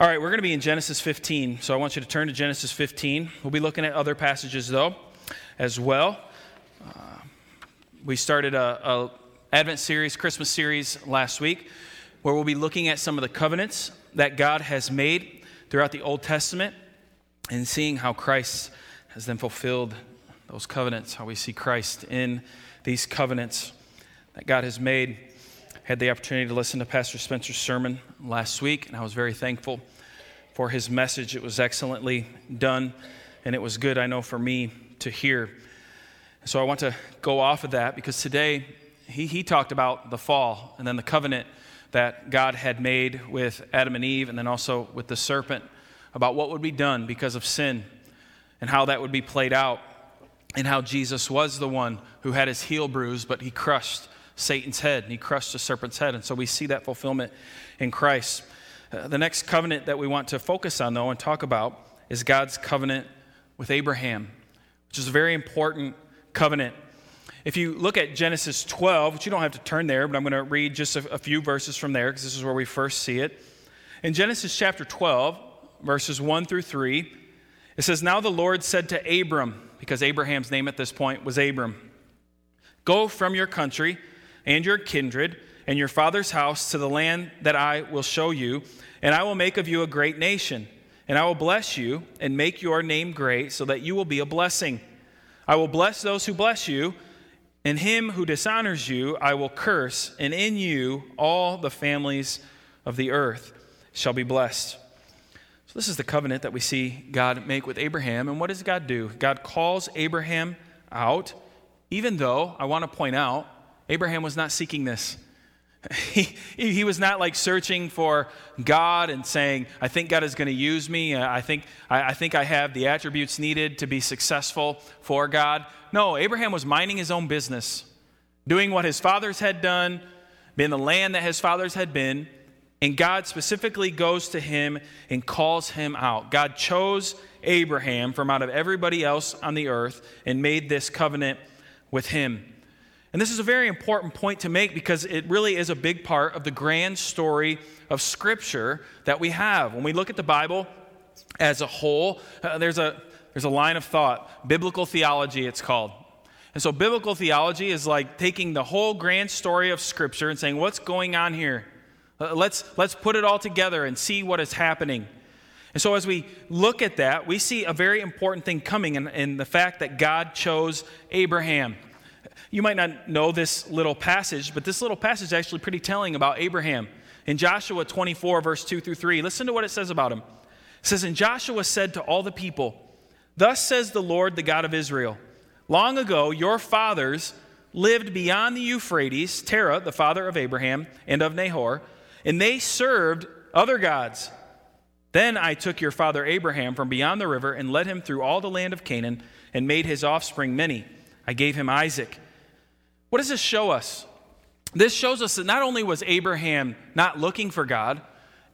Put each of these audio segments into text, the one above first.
All right, we're going to be in Genesis 15. So I want you to turn to Genesis 15. We'll be looking at other passages, though, as well. Uh, we started a, a Advent series, Christmas series last week, where we'll be looking at some of the covenants that God has made throughout the Old Testament and seeing how Christ has then fulfilled those covenants, how we see Christ in these covenants that God has made had the opportunity to listen to Pastor Spencer's sermon last week, and I was very thankful for his message. It was excellently done, and it was good, I know, for me to hear. So I want to go off of that because today he, he talked about the fall and then the covenant that God had made with Adam and Eve, and then also with the serpent about what would be done because of sin and how that would be played out, and how Jesus was the one who had his heel bruised, but he crushed Satan's head, and he crushed the serpent's head. And so we see that fulfillment in Christ. Uh, the next covenant that we want to focus on, though, and talk about is God's covenant with Abraham, which is a very important covenant. If you look at Genesis 12, which you don't have to turn there, but I'm going to read just a, a few verses from there because this is where we first see it. In Genesis chapter 12, verses 1 through 3, it says, Now the Lord said to Abram, because Abraham's name at this point was Abram, Go from your country and your kindred and your father's house to the land that I will show you, and I will make of you a great nation. And I will bless you and make your name great so that you will be a blessing. I will bless those who bless you, and him who dishonors you I will curse, and in you all the families of the earth shall be blessed. So, this is the covenant that we see God make with Abraham. And what does God do? God calls Abraham out, even though, I want to point out, Abraham was not seeking this. He, he was not like searching for God and saying, I think God is going to use me. Uh, I think, I, I think I have the attributes needed to be successful for God. No, Abraham was minding his own business, doing what his fathers had done, being the land that his fathers had been. And God specifically goes to him and calls him out. God chose Abraham from out of everybody else on the earth and made this covenant with him. And this is a very important point to make because it really is a big part of the grand story of Scripture that we have. When we look at the Bible as a whole, uh, there's, a, there's a line of thought, biblical theology, it's called. And so, biblical theology is like taking the whole grand story of Scripture and saying, what's going on here? Uh, let's, let's put it all together and see what is happening. And so, as we look at that, we see a very important thing coming in, in the fact that God chose Abraham. You might not know this little passage, but this little passage is actually pretty telling about Abraham. In Joshua 24, verse 2 through 3, listen to what it says about him. It says, And Joshua said to all the people, Thus says the Lord, the God of Israel, Long ago your fathers lived beyond the Euphrates, Terah, the father of Abraham and of Nahor, and they served other gods. Then I took your father Abraham from beyond the river and led him through all the land of Canaan and made his offspring many. I gave him Isaac. What does this show us? This shows us that not only was Abraham not looking for God,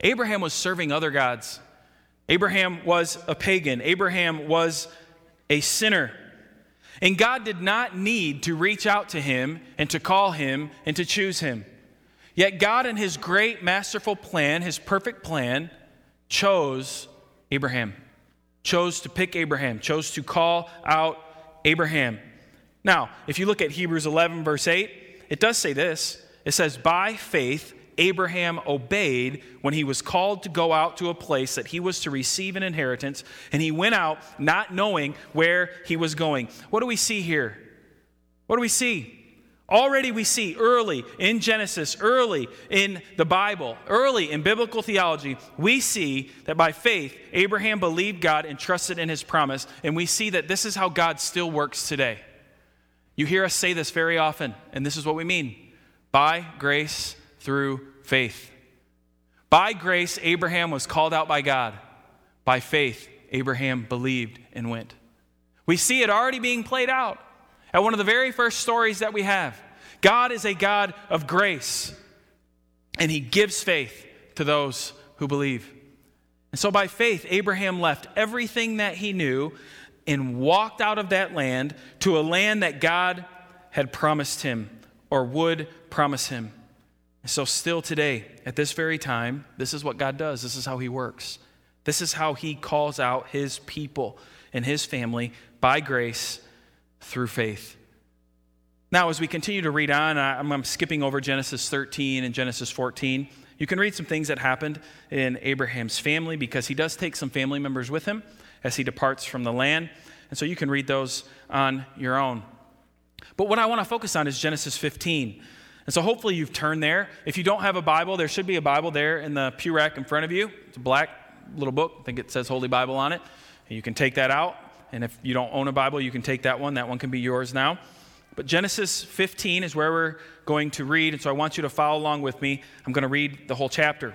Abraham was serving other gods. Abraham was a pagan, Abraham was a sinner. And God did not need to reach out to him and to call him and to choose him. Yet God, in his great masterful plan, his perfect plan, chose Abraham, chose to pick Abraham, chose to call out Abraham. Now, if you look at Hebrews 11, verse 8, it does say this it says, By faith, Abraham obeyed when he was called to go out to a place that he was to receive an inheritance, and he went out not knowing where he was going. What do we see here? What do we see? Already we see early in Genesis, early in the Bible, early in biblical theology, we see that by faith, Abraham believed God and trusted in his promise, and we see that this is how God still works today. You hear us say this very often, and this is what we mean by grace through faith. By grace, Abraham was called out by God. By faith, Abraham believed and went. We see it already being played out at one of the very first stories that we have. God is a God of grace, and he gives faith to those who believe. And so, by faith, Abraham left everything that he knew and walked out of that land to a land that God had promised him or would promise him. So, still today, at this very time, this is what God does. This is how He works. This is how He calls out His people and His family by grace through faith. Now, as we continue to read on, I'm skipping over Genesis 13 and Genesis 14. You can read some things that happened in Abraham's family because he does take some family members with him as he departs from the land. And so you can read those on your own. But what I want to focus on is Genesis 15. And so hopefully you've turned there. If you don't have a Bible, there should be a Bible there in the pew rack in front of you. It's a black little book. I think it says Holy Bible on it. And you can take that out. And if you don't own a Bible, you can take that one. That one can be yours now. But Genesis 15 is where we're going to read. And so I want you to follow along with me. I'm going to read the whole chapter.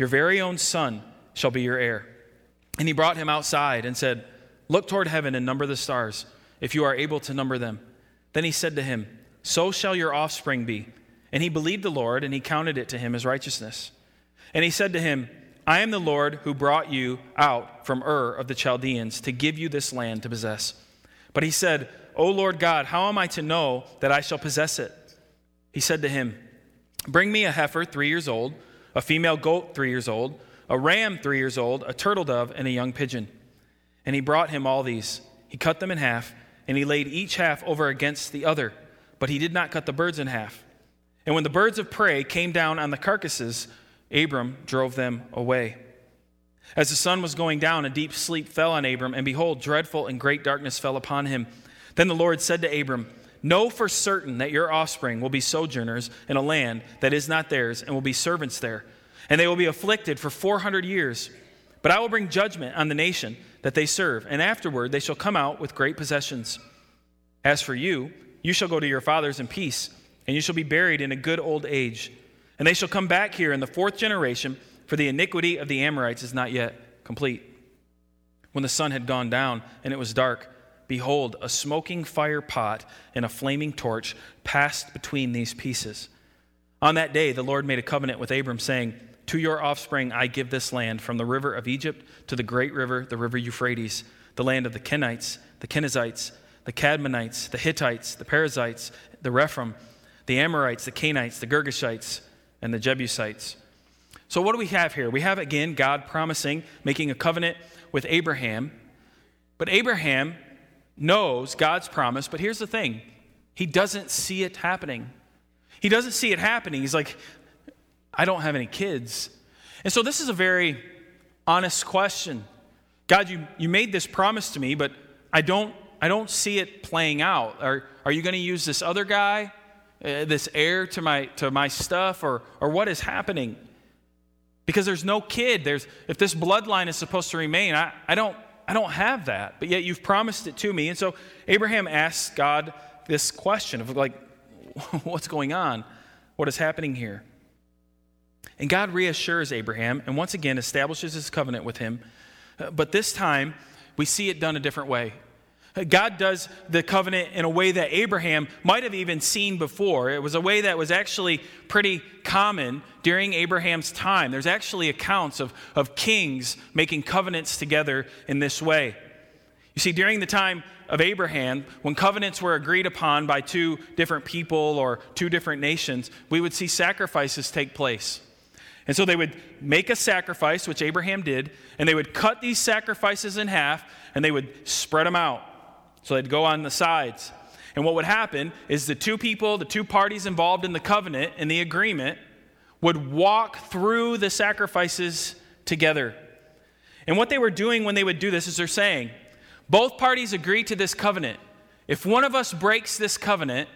Your very own son shall be your heir. And he brought him outside and said, Look toward heaven and number the stars, if you are able to number them. Then he said to him, so shall your offspring be. And he believed the Lord, and he counted it to him as righteousness. And he said to him, I am the Lord who brought you out from Ur of the Chaldeans to give you this land to possess. But he said, O Lord God, how am I to know that I shall possess it? He said to him, Bring me a heifer three years old, a female goat three years old, a ram three years old, a turtle dove, and a young pigeon. And he brought him all these. He cut them in half, and he laid each half over against the other but he did not cut the birds in half. And when the birds of prey came down on the carcasses, Abram drove them away. As the sun was going down, a deep sleep fell on Abram, and behold, dreadful and great darkness fell upon him. Then the Lord said to Abram, Know for certain that your offspring will be sojourners in a land that is not theirs, and will be servants there. And they will be afflicted for 400 years. But I will bring judgment on the nation that they serve, and afterward they shall come out with great possessions. As for you, you shall go to your fathers in peace, and you shall be buried in a good old age. And they shall come back here in the fourth generation, for the iniquity of the Amorites is not yet complete. When the sun had gone down and it was dark, behold, a smoking fire pot and a flaming torch passed between these pieces. On that day, the Lord made a covenant with Abram, saying, To your offspring I give this land, from the river of Egypt to the great river, the river Euphrates, the land of the Kenites, the Kenizzites, the Cadmonites, the Hittites, the Perizzites, the Rephaim, the Amorites, the Canaanites, the Girgashites, and the Jebusites. So, what do we have here? We have again God promising, making a covenant with Abraham. But Abraham knows God's promise, but here's the thing he doesn't see it happening. He doesn't see it happening. He's like, I don't have any kids. And so, this is a very honest question. God, you, you made this promise to me, but I don't I don't see it playing out. Are, are you going to use this other guy, uh, this heir to my, to my stuff, or, or what is happening? Because there's no kid. There's, if this bloodline is supposed to remain, I, I, don't, I don't have that. But yet you've promised it to me. And so Abraham asks God this question of, like, what's going on? What is happening here? And God reassures Abraham and once again establishes his covenant with him. Uh, but this time, we see it done a different way. God does the covenant in a way that Abraham might have even seen before. It was a way that was actually pretty common during Abraham's time. There's actually accounts of, of kings making covenants together in this way. You see, during the time of Abraham, when covenants were agreed upon by two different people or two different nations, we would see sacrifices take place. And so they would make a sacrifice, which Abraham did, and they would cut these sacrifices in half and they would spread them out. So they'd go on the sides. And what would happen is the two people, the two parties involved in the covenant and the agreement, would walk through the sacrifices together. And what they were doing when they would do this is they're saying, both parties agree to this covenant. If one of us breaks this covenant,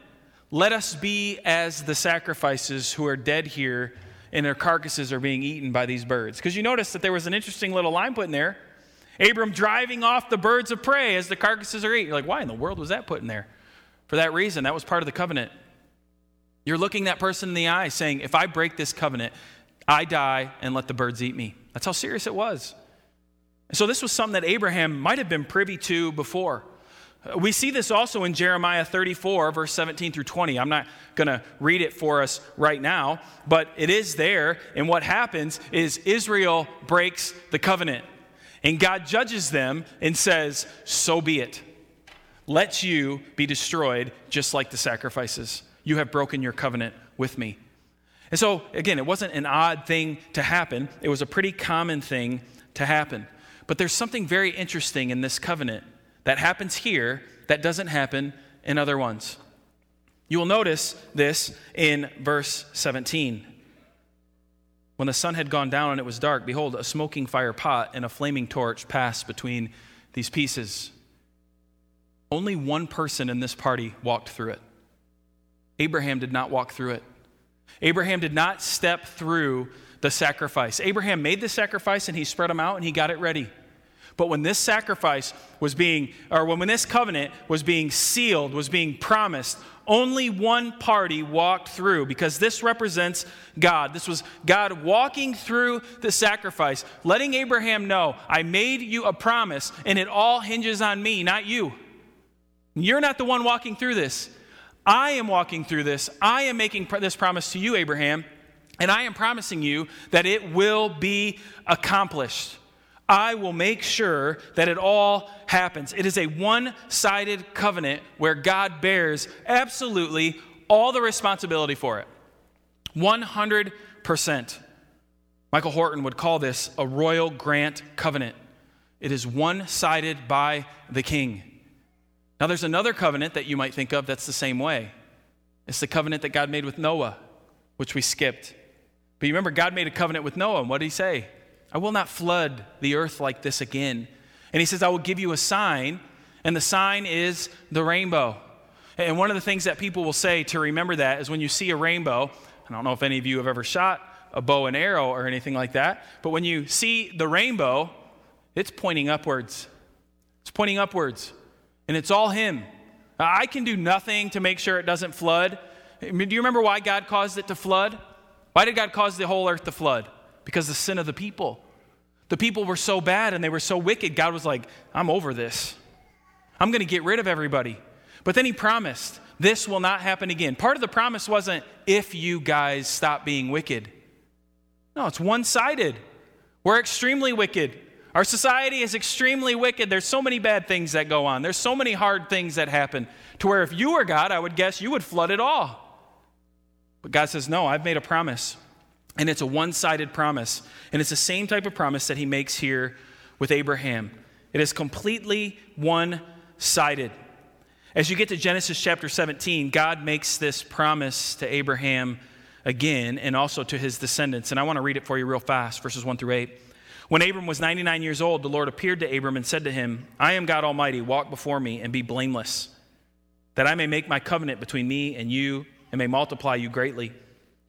let us be as the sacrifices who are dead here and their carcasses are being eaten by these birds. Because you notice that there was an interesting little line put in there Abram driving off the birds of prey as the carcasses are eaten. You're like, why in the world was that put in there? For that reason, that was part of the covenant. You're looking that person in the eye saying, If I break this covenant, I die and let the birds eat me. That's how serious it was. So, this was something that Abraham might have been privy to before. We see this also in Jeremiah 34, verse 17 through 20. I'm not going to read it for us right now, but it is there. And what happens is Israel breaks the covenant. And God judges them and says, So be it. Let you be destroyed just like the sacrifices. You have broken your covenant with me. And so, again, it wasn't an odd thing to happen, it was a pretty common thing to happen. But there's something very interesting in this covenant that happens here that doesn't happen in other ones. You will notice this in verse 17. When the sun had gone down and it was dark, behold, a smoking fire pot and a flaming torch passed between these pieces. Only one person in this party walked through it. Abraham did not walk through it. Abraham did not step through the sacrifice. Abraham made the sacrifice and he spread them out and he got it ready. But when this sacrifice was being, or when this covenant was being sealed, was being promised, only one party walked through because this represents God. This was God walking through the sacrifice, letting Abraham know, I made you a promise and it all hinges on me, not you. You're not the one walking through this. I am walking through this. I am making this promise to you, Abraham, and I am promising you that it will be accomplished. I will make sure that it all happens. It is a one sided covenant where God bears absolutely all the responsibility for it. 100%. Michael Horton would call this a royal grant covenant. It is one sided by the king. Now, there's another covenant that you might think of that's the same way. It's the covenant that God made with Noah, which we skipped. But you remember, God made a covenant with Noah, and what did he say? I will not flood the earth like this again. And he says, I will give you a sign, and the sign is the rainbow. And one of the things that people will say to remember that is when you see a rainbow, I don't know if any of you have ever shot a bow and arrow or anything like that, but when you see the rainbow, it's pointing upwards. It's pointing upwards, and it's all Him. I can do nothing to make sure it doesn't flood. Do you remember why God caused it to flood? Why did God cause the whole earth to flood? Because the sin of the people. The people were so bad and they were so wicked, God was like, I'm over this. I'm going to get rid of everybody. But then he promised, this will not happen again. Part of the promise wasn't if you guys stop being wicked. No, it's one sided. We're extremely wicked. Our society is extremely wicked. There's so many bad things that go on. There's so many hard things that happen to where if you were God, I would guess you would flood it all. But God says, No, I've made a promise. And it's a one sided promise. And it's the same type of promise that he makes here with Abraham. It is completely one sided. As you get to Genesis chapter 17, God makes this promise to Abraham again and also to his descendants. And I want to read it for you real fast, verses 1 through 8. When Abram was 99 years old, the Lord appeared to Abram and said to him, I am God Almighty, walk before me and be blameless, that I may make my covenant between me and you and may multiply you greatly.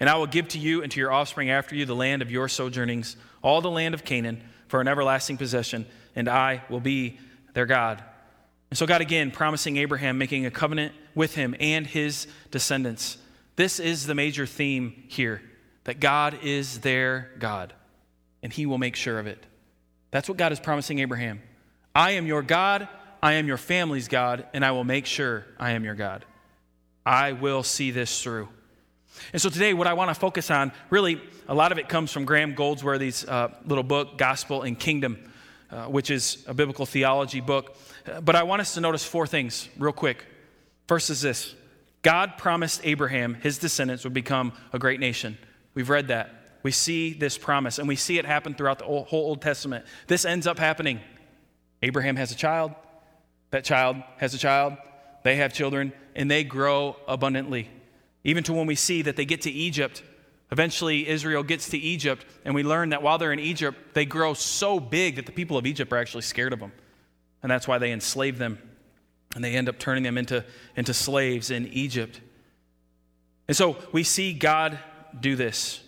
and I will give to you and to your offspring after you the land of your sojournings, all the land of Canaan, for an everlasting possession, and I will be their God. And so, God again promising Abraham, making a covenant with him and his descendants. This is the major theme here that God is their God, and he will make sure of it. That's what God is promising Abraham. I am your God, I am your family's God, and I will make sure I am your God. I will see this through. And so today, what I want to focus on, really, a lot of it comes from Graham Goldsworthy's uh, little book, Gospel and Kingdom, uh, which is a biblical theology book. Uh, but I want us to notice four things real quick. First is this God promised Abraham his descendants would become a great nation. We've read that. We see this promise, and we see it happen throughout the whole Old Testament. This ends up happening. Abraham has a child, that child has a child, they have children, and they grow abundantly. Even to when we see that they get to Egypt, Eventually, Israel gets to Egypt, and we learn that while they're in Egypt, they grow so big that the people of Egypt are actually scared of them. And that's why they enslave them. And they end up turning them into, into slaves in Egypt. And so we see God do this.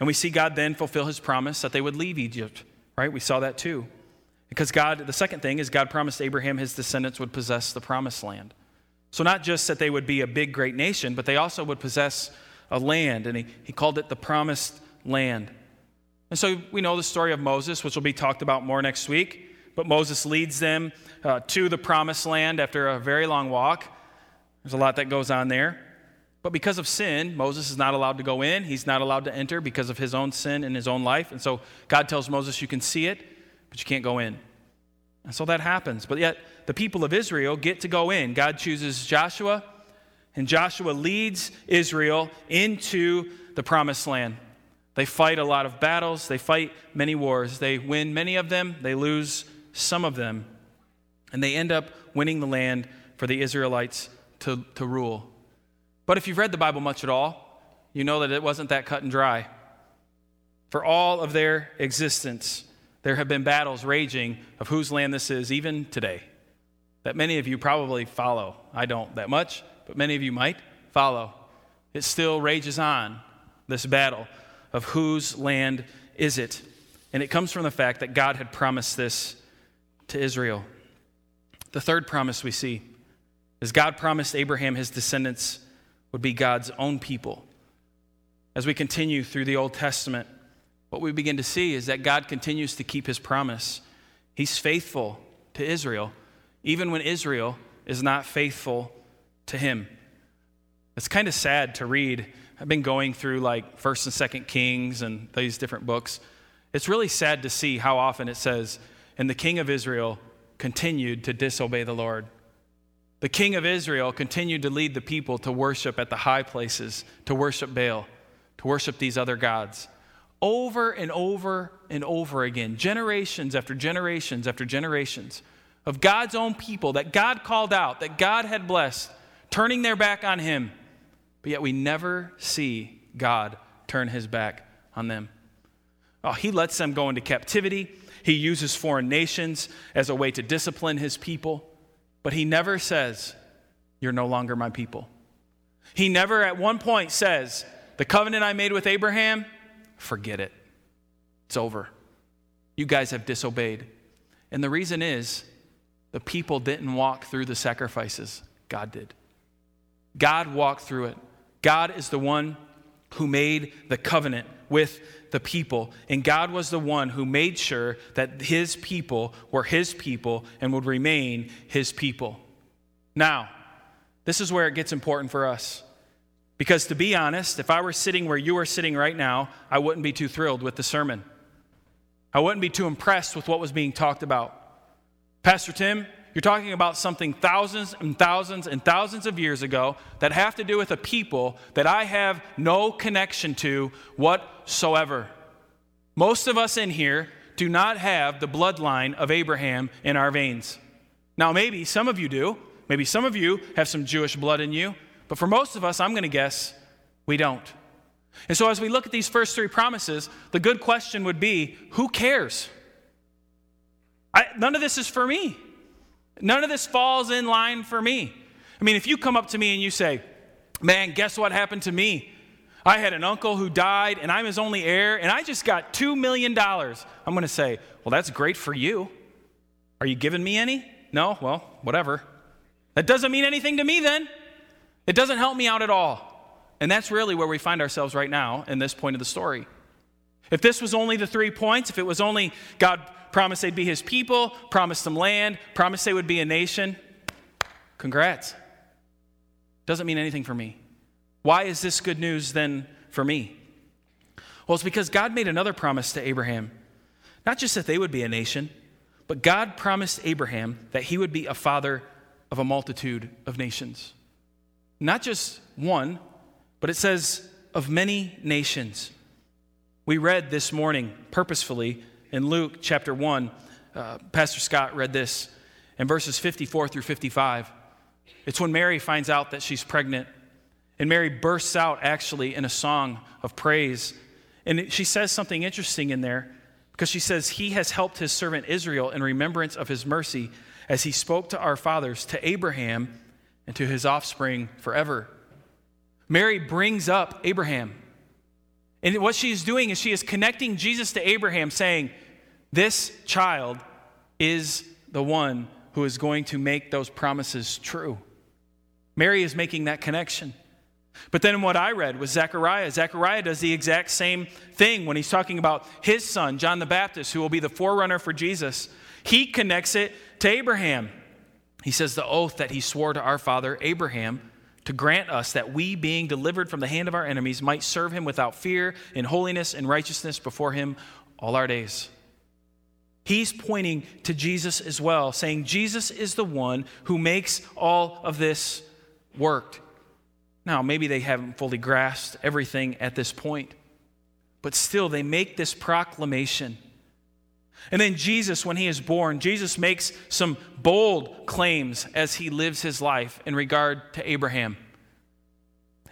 And we see God then fulfill his promise that they would leave Egypt, right? We saw that too. Because God, the second thing is God promised Abraham his descendants would possess the promised land. So not just that they would be a big, great nation, but they also would possess a land. And he, he called it the promised land. And so we know the story of Moses, which will be talked about more next week. But Moses leads them uh, to the promised land after a very long walk. There's a lot that goes on there. But because of sin, Moses is not allowed to go in. He's not allowed to enter because of his own sin in his own life. And so God tells Moses, You can see it, but you can't go in. And so that happens. But yet, the people of Israel get to go in. God chooses Joshua, and Joshua leads Israel into the promised land. They fight a lot of battles, they fight many wars. They win many of them, they lose some of them, and they end up winning the land for the Israelites to, to rule. But if you've read the Bible much at all, you know that it wasn't that cut and dry. For all of their existence, there have been battles raging of whose land this is, even today, that many of you probably follow. I don't that much, but many of you might follow. It still rages on, this battle of whose land is it. And it comes from the fact that God had promised this to Israel. The third promise we see is God promised Abraham his descendants would be God's own people. As we continue through the Old Testament, what we begin to see is that God continues to keep his promise. He's faithful to Israel, even when Israel is not faithful to him. It's kind of sad to read. I've been going through like 1st and 2nd Kings and these different books. It's really sad to see how often it says, and the king of Israel continued to disobey the Lord. The king of Israel continued to lead the people to worship at the high places, to worship Baal, to worship these other gods. Over and over and over again, generations after generations after generations of God's own people that God called out, that God had blessed, turning their back on Him. But yet we never see God turn His back on them. Oh, He lets them go into captivity. He uses foreign nations as a way to discipline his people, but he never says, You're no longer my people. He never at one point says, The covenant I made with Abraham, forget it. It's over. You guys have disobeyed. And the reason is, the people didn't walk through the sacrifices, God did. God walked through it. God is the one who made the covenant with the people. And God was the one who made sure that his people were his people and would remain his people. Now, this is where it gets important for us. Because to be honest, if I were sitting where you are sitting right now, I wouldn't be too thrilled with the sermon. I wouldn't be too impressed with what was being talked about. Pastor Tim, you're talking about something thousands and thousands and thousands of years ago that have to do with a people that I have no connection to whatsoever. Most of us in here do not have the bloodline of Abraham in our veins. Now, maybe some of you do. Maybe some of you have some Jewish blood in you. But for most of us, I'm going to guess we don't. And so, as we look at these first three promises, the good question would be who cares? I, none of this is for me. None of this falls in line for me. I mean, if you come up to me and you say, Man, guess what happened to me? I had an uncle who died and I'm his only heir and I just got $2 million. I'm going to say, Well, that's great for you. Are you giving me any? No? Well, whatever. That doesn't mean anything to me then. It doesn't help me out at all. And that's really where we find ourselves right now in this point of the story. If this was only the three points, if it was only God promised they'd be his people, promised them land, promised they would be a nation. Congrats. Doesn't mean anything for me. Why is this good news then for me? Well, it's because God made another promise to Abraham. Not just that they would be a nation, but God promised Abraham that he would be a father of a multitude of nations. Not just one, but it says of many nations. We read this morning purposefully in Luke chapter 1, uh, Pastor Scott read this in verses 54 through 55. It's when Mary finds out that she's pregnant. And Mary bursts out actually in a song of praise. And she says something interesting in there because she says, He has helped his servant Israel in remembrance of his mercy as he spoke to our fathers, to Abraham, and to his offspring forever. Mary brings up Abraham. And what she is doing is she is connecting Jesus to Abraham, saying, This child is the one who is going to make those promises true. Mary is making that connection. But then what I read was Zechariah. Zechariah does the exact same thing when he's talking about his son, John the Baptist, who will be the forerunner for Jesus. He connects it to Abraham. He says, The oath that he swore to our father, Abraham, to grant us that we, being delivered from the hand of our enemies, might serve him without fear in holiness and righteousness before him all our days. He's pointing to Jesus as well, saying, Jesus is the one who makes all of this work. Now, maybe they haven't fully grasped everything at this point, but still, they make this proclamation. And then Jesus, when he is born, Jesus makes some bold claims as he lives his life in regard to Abraham.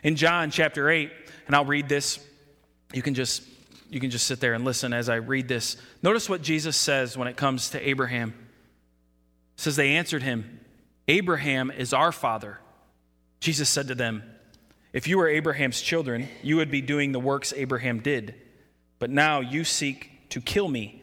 In John chapter 8, and I'll read this, you can just you can just sit there and listen as I read this. Notice what Jesus says when it comes to Abraham. It says they answered him, Abraham is our father. Jesus said to them, if you were Abraham's children, you would be doing the works Abraham did. But now you seek to kill me,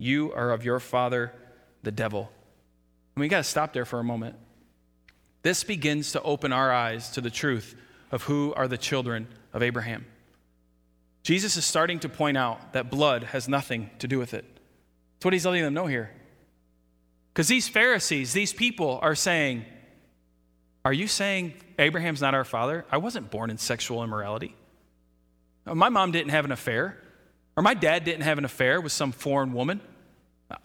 You are of your father, the devil. And we got to stop there for a moment. This begins to open our eyes to the truth of who are the children of Abraham. Jesus is starting to point out that blood has nothing to do with it. That's what he's letting them know here. Because these Pharisees, these people are saying, are you saying Abraham's not our father? I wasn't born in sexual immorality. My mom didn't have an affair, or my dad didn't have an affair with some foreign woman.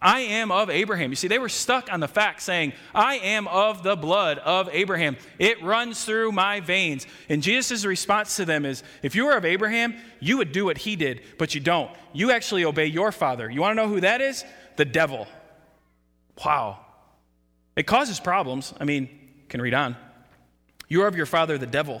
I am of Abraham. You see, they were stuck on the fact saying, I am of the blood of Abraham. It runs through my veins. And Jesus' response to them is, if you were of Abraham, you would do what he did, but you don't. You actually obey your father. You want to know who that is? The devil. Wow. It causes problems. I mean, can read on. You are of your father, the devil,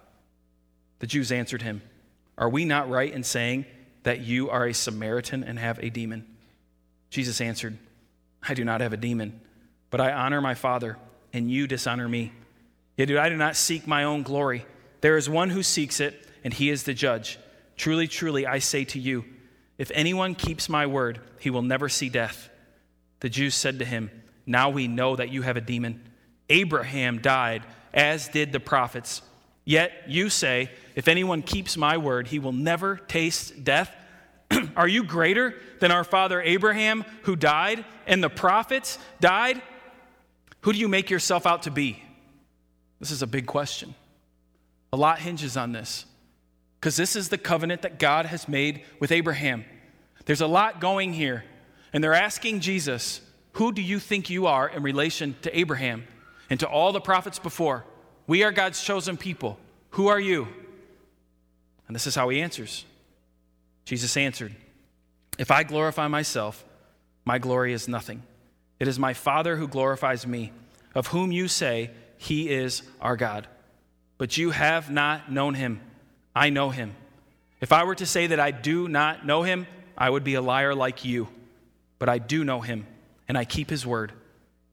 The Jews answered him, Are we not right in saying that you are a Samaritan and have a demon? Jesus answered, I do not have a demon, but I honor my Father, and you dishonor me. Yet I do not seek my own glory. There is one who seeks it, and he is the judge. Truly, truly, I say to you, if anyone keeps my word, he will never see death. The Jews said to him, Now we know that you have a demon. Abraham died, as did the prophets. Yet you say, If anyone keeps my word, he will never taste death. Are you greater than our father Abraham, who died, and the prophets died? Who do you make yourself out to be? This is a big question. A lot hinges on this because this is the covenant that God has made with Abraham. There's a lot going here, and they're asking Jesus, Who do you think you are in relation to Abraham and to all the prophets before? We are God's chosen people. Who are you? And this is how he answers. Jesus answered, If I glorify myself, my glory is nothing. It is my Father who glorifies me, of whom you say, He is our God. But you have not known him. I know him. If I were to say that I do not know him, I would be a liar like you. But I do know him, and I keep his word.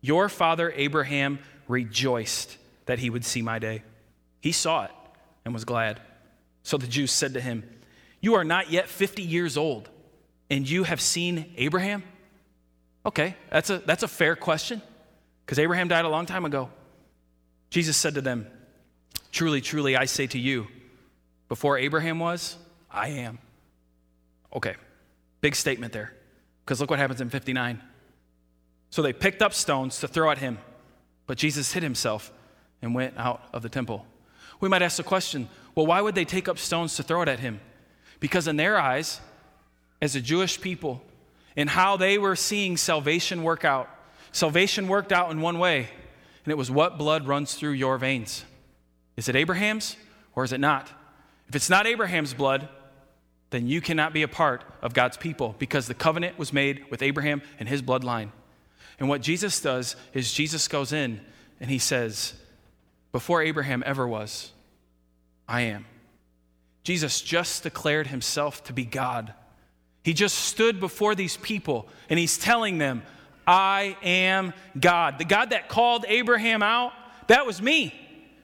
Your father Abraham rejoiced that he would see my day. He saw it and was glad. So the Jews said to him, You are not yet 50 years old, and you have seen Abraham? Okay, that's a, that's a fair question, because Abraham died a long time ago. Jesus said to them, Truly, truly, I say to you, before Abraham was, I am. Okay, big statement there, because look what happens in 59. So they picked up stones to throw at him, but Jesus hid himself and went out of the temple. We might ask the question well, why would they take up stones to throw it at him? Because in their eyes, as a Jewish people, and how they were seeing salvation work out, salvation worked out in one way, and it was what blood runs through your veins. Is it Abraham's or is it not? If it's not Abraham's blood, then you cannot be a part of God's people because the covenant was made with Abraham and his bloodline. And what Jesus does is Jesus goes in and he says, Before Abraham ever was, I am. Jesus just declared himself to be God. He just stood before these people and he's telling them, I am God. The God that called Abraham out, that was me.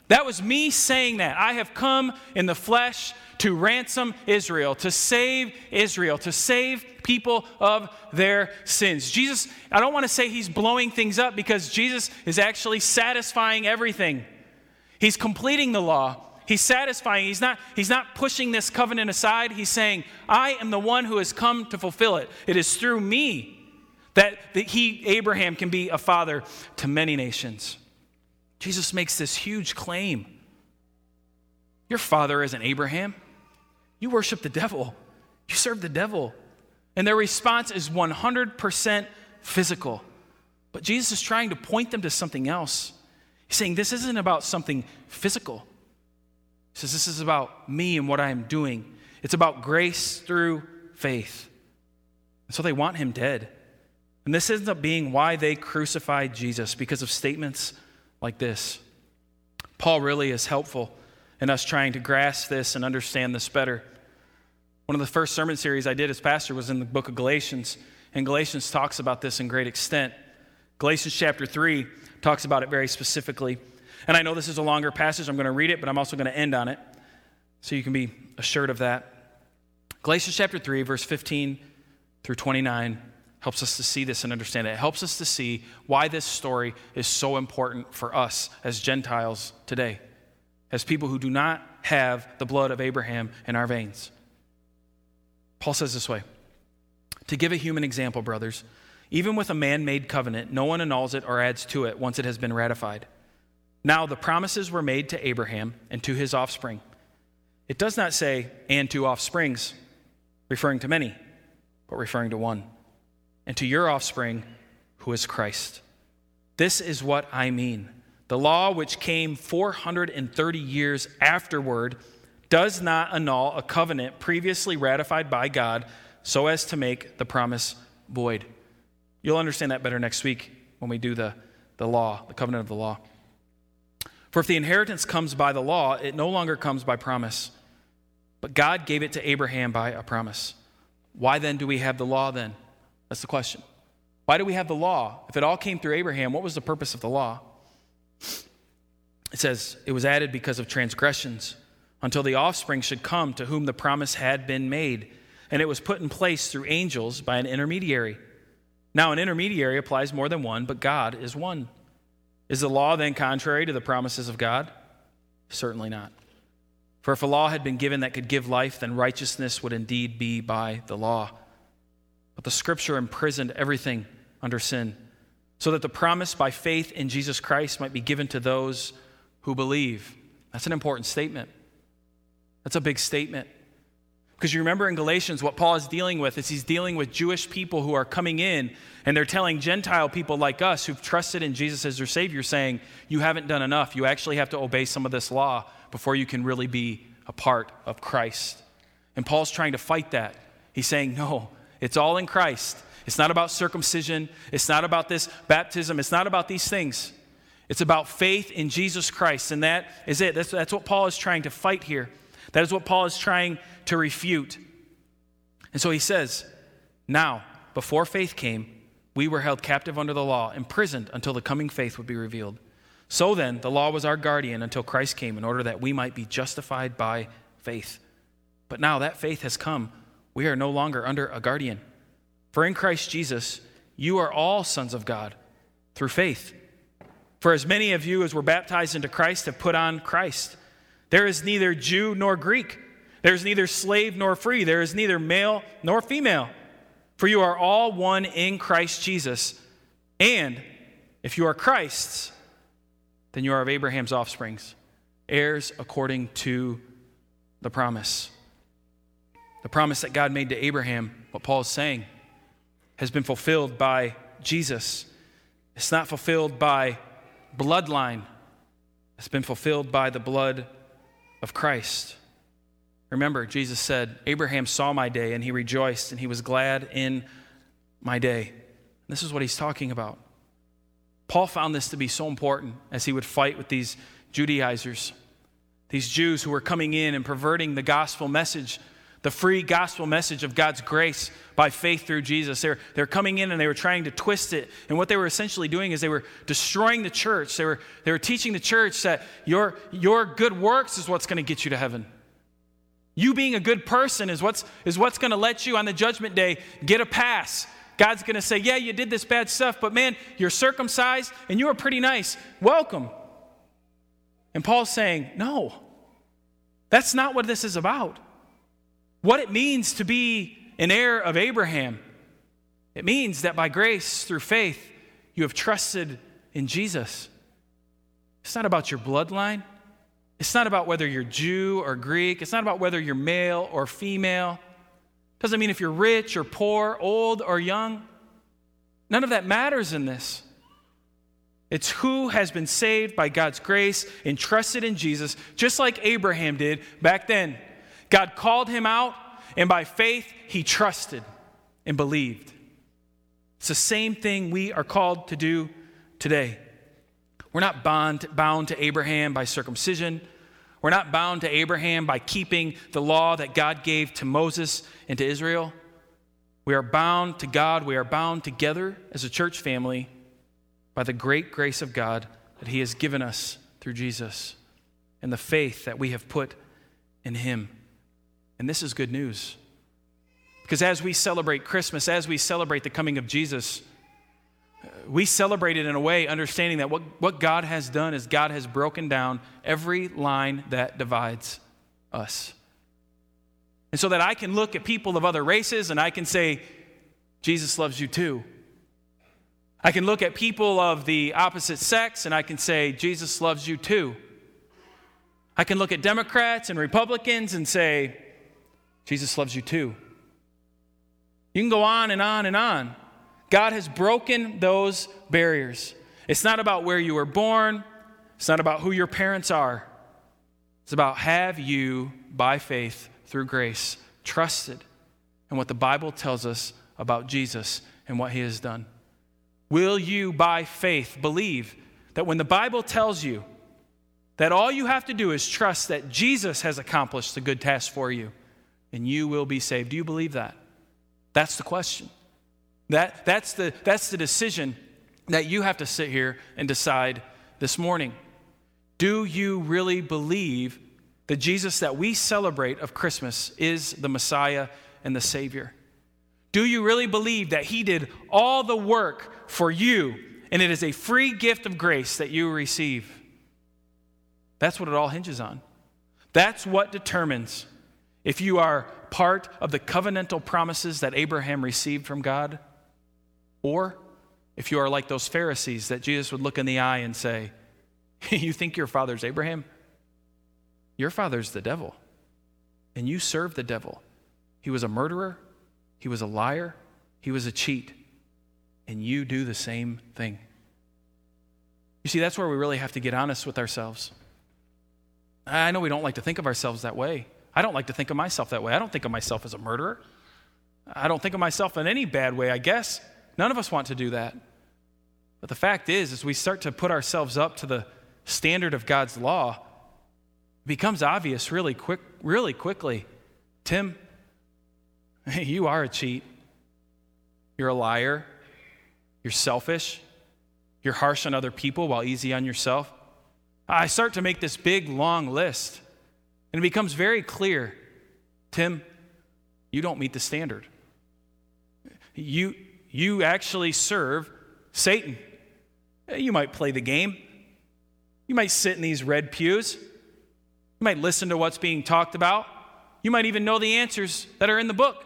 That was me saying that. I have come in the flesh to ransom Israel, to save Israel, to save people of their sins. Jesus, I don't want to say he's blowing things up because Jesus is actually satisfying everything. He's completing the law. He's satisfying. He's not, he's not pushing this covenant aside. He's saying, I am the one who has come to fulfill it. It is through me that, that he, Abraham, can be a father to many nations. Jesus makes this huge claim. Your father isn't Abraham. You worship the devil. You serve the devil. And their response is 100% physical. But Jesus is trying to point them to something else. He's saying, This isn't about something physical. He says, This is about me and what I am doing. It's about grace through faith. And so they want him dead. And this ends up being why they crucified Jesus because of statements like this. Paul really is helpful in us trying to grasp this and understand this better. One of the first sermon series I did as pastor was in the book of Galatians, and Galatians talks about this in great extent. Galatians chapter 3 talks about it very specifically. And I know this is a longer passage. I'm going to read it, but I'm also going to end on it so you can be assured of that. Galatians chapter 3, verse 15 through 29 helps us to see this and understand it. It helps us to see why this story is so important for us as Gentiles today, as people who do not have the blood of Abraham in our veins. Paul says this way To give a human example, brothers, even with a man made covenant, no one annuls it or adds to it once it has been ratified. Now, the promises were made to Abraham and to his offspring. It does not say, and to offsprings, referring to many, but referring to one, and to your offspring, who is Christ. This is what I mean. The law, which came 430 years afterward, does not annul a covenant previously ratified by God so as to make the promise void. You'll understand that better next week when we do the, the law, the covenant of the law. For if the inheritance comes by the law, it no longer comes by promise. But God gave it to Abraham by a promise. Why then do we have the law then? That's the question. Why do we have the law? If it all came through Abraham, what was the purpose of the law? It says it was added because of transgressions until the offspring should come to whom the promise had been made, and it was put in place through angels by an intermediary. Now, an intermediary applies more than one, but God is one. Is the law then contrary to the promises of God? Certainly not. For if a law had been given that could give life, then righteousness would indeed be by the law. But the scripture imprisoned everything under sin, so that the promise by faith in Jesus Christ might be given to those who believe. That's an important statement. That's a big statement. Because you remember in Galatians, what Paul is dealing with is he's dealing with Jewish people who are coming in and they're telling Gentile people like us who've trusted in Jesus as their Savior, saying, You haven't done enough. You actually have to obey some of this law before you can really be a part of Christ. And Paul's trying to fight that. He's saying, No, it's all in Christ. It's not about circumcision. It's not about this baptism. It's not about these things. It's about faith in Jesus Christ. And that is it. That's, that's what Paul is trying to fight here. That is what Paul is trying to refute. And so he says, Now, before faith came, we were held captive under the law, imprisoned until the coming faith would be revealed. So then, the law was our guardian until Christ came in order that we might be justified by faith. But now that faith has come, we are no longer under a guardian. For in Christ Jesus, you are all sons of God through faith. For as many of you as were baptized into Christ have put on Christ. There is neither Jew nor Greek, there is neither slave nor free, there is neither male nor female, for you are all one in Christ Jesus. And if you are Christ's, then you are of Abraham's offsprings, heirs according to the promise. The promise that God made to Abraham, what Paul is saying, has been fulfilled by Jesus. It's not fulfilled by bloodline, it's been fulfilled by the blood of Christ. Remember, Jesus said, Abraham saw my day and he rejoiced and he was glad in my day. This is what he's talking about. Paul found this to be so important as he would fight with these Judaizers, these Jews who were coming in and perverting the gospel message the free gospel message of God's grace by faith through Jesus. They're, they're coming in and they were trying to twist it. And what they were essentially doing is they were destroying the church. They were, they were teaching the church that your, your good works is what's going to get you to heaven. You being a good person is what's, is what's going to let you on the judgment day get a pass. God's going to say, Yeah, you did this bad stuff, but man, you're circumcised and you are pretty nice. Welcome. And Paul's saying, No, that's not what this is about what it means to be an heir of Abraham. It means that by grace, through faith, you have trusted in Jesus. It's not about your bloodline. It's not about whether you're Jew or Greek. It's not about whether you're male or female. Doesn't mean if you're rich or poor, old or young. None of that matters in this. It's who has been saved by God's grace and trusted in Jesus, just like Abraham did back then. God called him out, and by faith, he trusted and believed. It's the same thing we are called to do today. We're not bound, bound to Abraham by circumcision. We're not bound to Abraham by keeping the law that God gave to Moses and to Israel. We are bound to God. We are bound together as a church family by the great grace of God that He has given us through Jesus and the faith that we have put in Him. And this is good news. Because as we celebrate Christmas, as we celebrate the coming of Jesus, we celebrate it in a way understanding that what, what God has done is God has broken down every line that divides us. And so that I can look at people of other races and I can say, Jesus loves you too. I can look at people of the opposite sex and I can say, Jesus loves you too. I can look at Democrats and Republicans and say, Jesus loves you too. You can go on and on and on. God has broken those barriers. It's not about where you were born, it's not about who your parents are. It's about have you, by faith, through grace, trusted in what the Bible tells us about Jesus and what he has done? Will you, by faith, believe that when the Bible tells you that all you have to do is trust that Jesus has accomplished the good task for you? and you will be saved. Do you believe that? That's the question. That, that's, the, that's the decision that you have to sit here and decide this morning. Do you really believe the Jesus that we celebrate of Christmas is the Messiah and the Savior? Do you really believe that He did all the work for you and it is a free gift of grace that you receive? That's what it all hinges on. That's what determines if you are part of the covenantal promises that Abraham received from God, or if you are like those Pharisees that Jesus would look in the eye and say, You think your father's Abraham? Your father's the devil, and you serve the devil. He was a murderer, he was a liar, he was a cheat, and you do the same thing. You see, that's where we really have to get honest with ourselves. I know we don't like to think of ourselves that way. I don't like to think of myself that way. I don't think of myself as a murderer. I don't think of myself in any bad way, I guess. None of us want to do that. But the fact is, as we start to put ourselves up to the standard of God's law, it becomes obvious really quick, really quickly. Tim, you are a cheat. You're a liar. You're selfish. You're harsh on other people while easy on yourself. I start to make this big, long list. And it becomes very clear Tim, you don't meet the standard. You, you actually serve Satan. Eh, you might play the game. You might sit in these red pews. You might listen to what's being talked about. You might even know the answers that are in the book.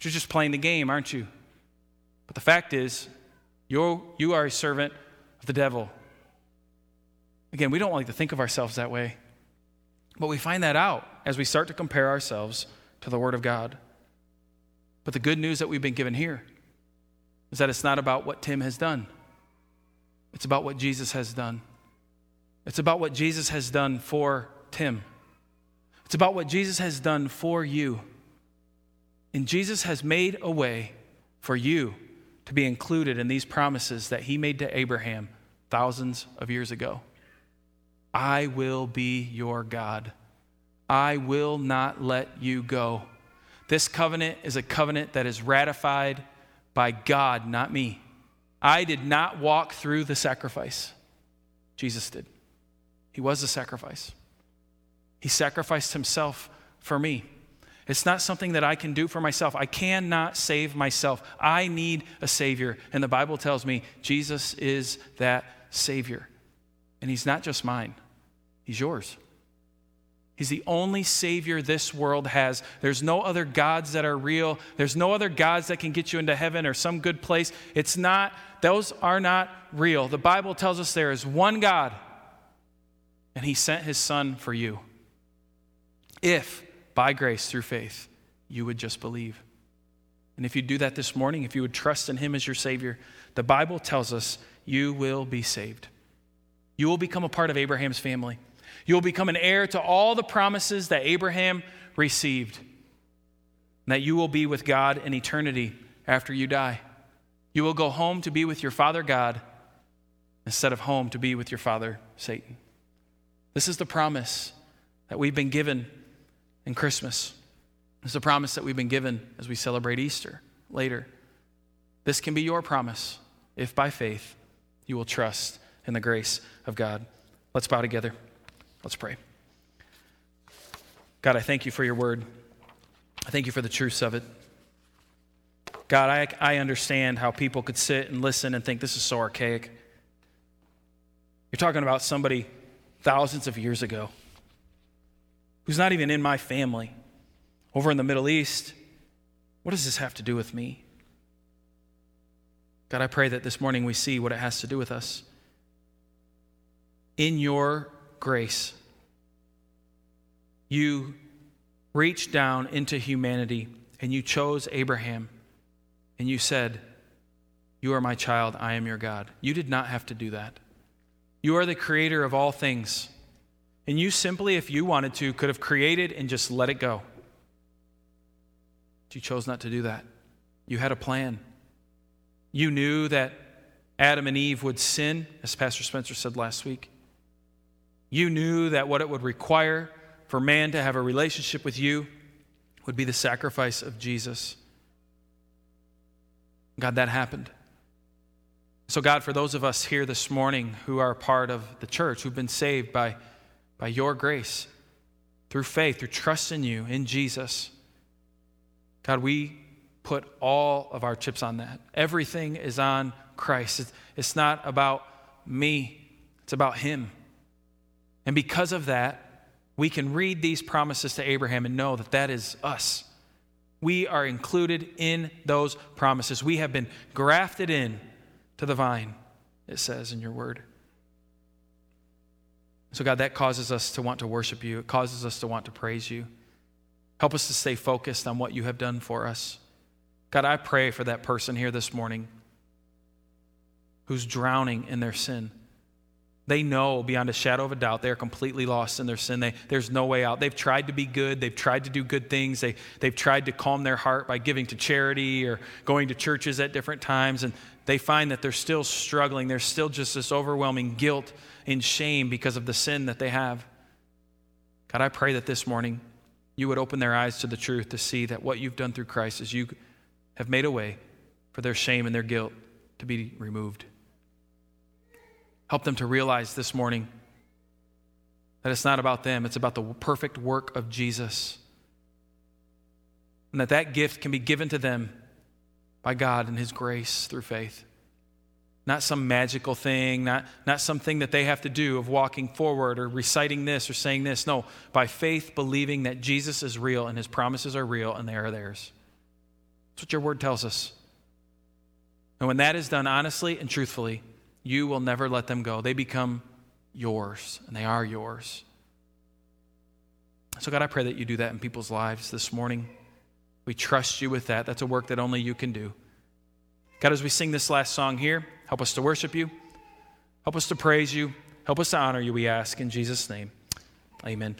You're just playing the game, aren't you? But the fact is, you're, you are a servant of the devil. Again, we don't like to think of ourselves that way, but we find that out as we start to compare ourselves to the Word of God. But the good news that we've been given here is that it's not about what Tim has done, it's about what Jesus has done. It's about what Jesus has done for Tim. It's about what Jesus has done for you. And Jesus has made a way for you to be included in these promises that he made to Abraham thousands of years ago. I will be your God. I will not let you go. This covenant is a covenant that is ratified by God, not me. I did not walk through the sacrifice. Jesus did. He was the sacrifice. He sacrificed himself for me. It's not something that I can do for myself. I cannot save myself. I need a Savior. And the Bible tells me Jesus is that Savior. And He's not just mine, He's yours. He's the only Savior this world has. There's no other gods that are real. There's no other gods that can get you into heaven or some good place. It's not, those are not real. The Bible tells us there is one God, and He sent His Son for you. If, by grace, through faith, you would just believe. And if you do that this morning, if you would trust in Him as your Savior, the Bible tells us you will be saved. You will become a part of Abraham's family. You will become an heir to all the promises that Abraham received, and that you will be with God in eternity after you die. You will go home to be with your Father God instead of home to be with your father Satan. This is the promise that we've been given in Christmas. It's a promise that we've been given as we celebrate Easter later. This can be your promise if by faith you will trust in the grace of God. Let's bow together. Let's pray. God, I thank you for your word. I thank you for the truths of it. God, I, I understand how people could sit and listen and think this is so archaic. You're talking about somebody thousands of years ago who's not even in my family, over in the Middle East. What does this have to do with me? God, I pray that this morning we see what it has to do with us. In your grace, you reached down into humanity and you chose Abraham and you said, You are my child, I am your God. You did not have to do that. You are the creator of all things. And you simply, if you wanted to, could have created and just let it go. But you chose not to do that. You had a plan. You knew that Adam and Eve would sin, as Pastor Spencer said last week. You knew that what it would require for man to have a relationship with you would be the sacrifice of Jesus. God, that happened. So, God, for those of us here this morning who are part of the church, who've been saved by by your grace, through faith, through trust in you, in Jesus. God, we put all of our chips on that. Everything is on Christ. It's not about me, it's about Him. And because of that, we can read these promises to Abraham and know that that is us. We are included in those promises. We have been grafted in to the vine, it says in your word. So, God, that causes us to want to worship you. It causes us to want to praise you. Help us to stay focused on what you have done for us. God, I pray for that person here this morning who's drowning in their sin. They know beyond a shadow of a doubt they are completely lost in their sin. They, there's no way out. They've tried to be good. They've tried to do good things. They, they've tried to calm their heart by giving to charity or going to churches at different times. And they find that they're still struggling. There's still just this overwhelming guilt and shame because of the sin that they have. God, I pray that this morning you would open their eyes to the truth to see that what you've done through Christ is you have made a way for their shame and their guilt to be removed. Help them to realize this morning that it's not about them, it's about the perfect work of Jesus and that that gift can be given to them by God and His grace through faith. Not some magical thing, not, not something that they have to do of walking forward or reciting this or saying this. No, by faith, believing that Jesus is real and His promises are real and they are theirs. That's what your word tells us. And when that is done honestly and truthfully, you will never let them go. They become yours, and they are yours. So, God, I pray that you do that in people's lives this morning. We trust you with that. That's a work that only you can do. God, as we sing this last song here, help us to worship you, help us to praise you, help us to honor you, we ask in Jesus' name. Amen.